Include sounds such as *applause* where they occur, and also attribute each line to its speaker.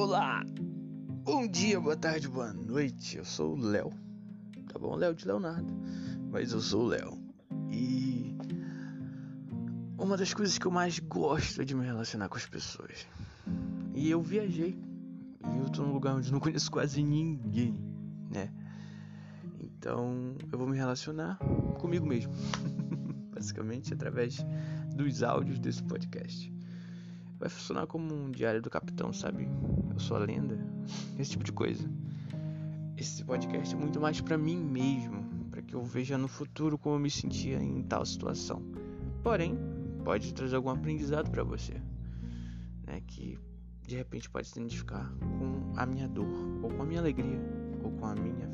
Speaker 1: Olá! Bom dia, boa tarde, boa noite. Eu sou o Léo. Tá bom, Léo de Leonardo. Mas eu sou o Léo. E uma das coisas que eu mais gosto é de me relacionar com as pessoas. E eu viajei. E eu tô num lugar onde não conheço quase ninguém, né? Então eu vou me relacionar comigo mesmo. *laughs* Basicamente através dos áudios desse podcast vai funcionar como um diário do capitão, sabe? Eu sou a lenda, esse tipo de coisa. Esse podcast é muito mais para mim mesmo, para que eu veja no futuro como eu me sentia em tal situação. Porém, pode trazer algum aprendizado para você, né? Que de repente pode se identificar com a minha dor, ou com a minha alegria, ou com a minha.